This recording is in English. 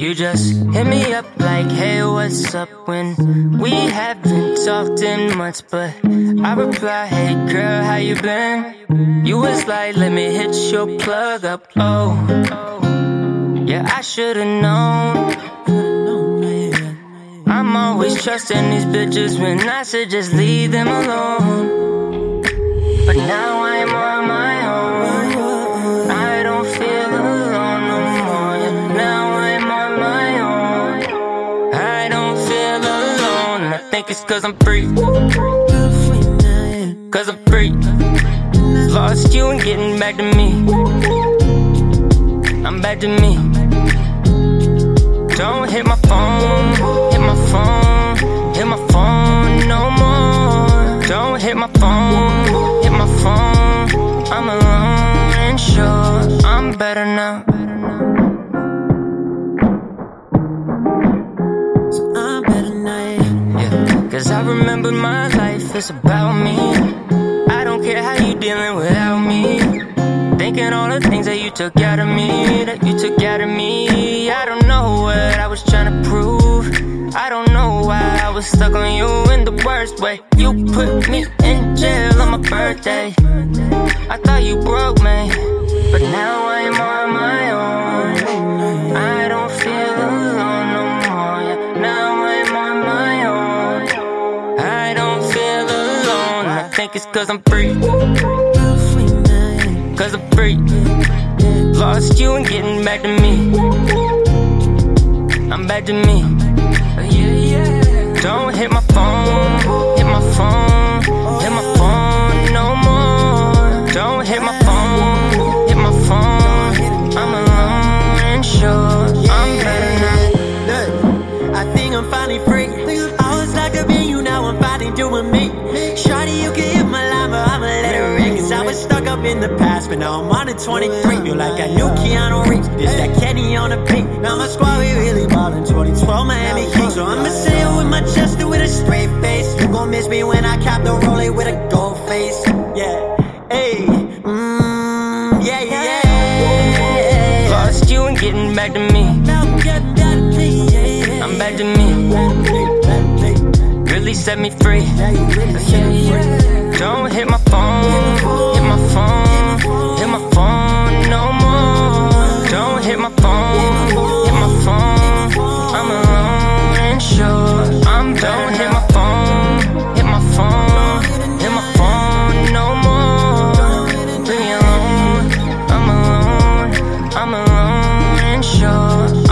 You just hit me up like, hey, what's up? When we haven't talked in months, but I reply, hey, girl, how you been? You was like, let me hit your plug up. Oh, yeah, I should've known. I'm always trusting these bitches when I should just leave them alone. But now think it's cause I'm free. Cause I'm free. Lost you and getting back to me. I'm back to me. Don't hit my phone, hit my phone, hit my phone no more. Don't hit my phone, hit my phone. I'm alone and sure I'm better now. Remember my life is about me. I don't care how you dealing without me. Thinking all the things that you took out of me, that you took out of me. I don't know what I was trying to prove. I don't know why I was stuck on you in the worst way. You put me in jail on my birthday. I thought you broke me, but now think it's cause I'm free. Cause I'm free. Lost you and getting back to me. I'm back to me. Don't hit my phone, but now I'm on to 23. Feel like I knew Keanu Reeves. This that Kenny on the beat. Now my squad, we really ballin' 2012 Miami Heat. So I'ma say it with my chest and with a straight face. You gon' miss me when I cap the rollie with a gold face. Yeah, hey, mmm, yeah, yeah, yeah. Lost you and getting back to me. Now I'm back to me, really set me free. Don't hit my phone, hit my phone, Sure.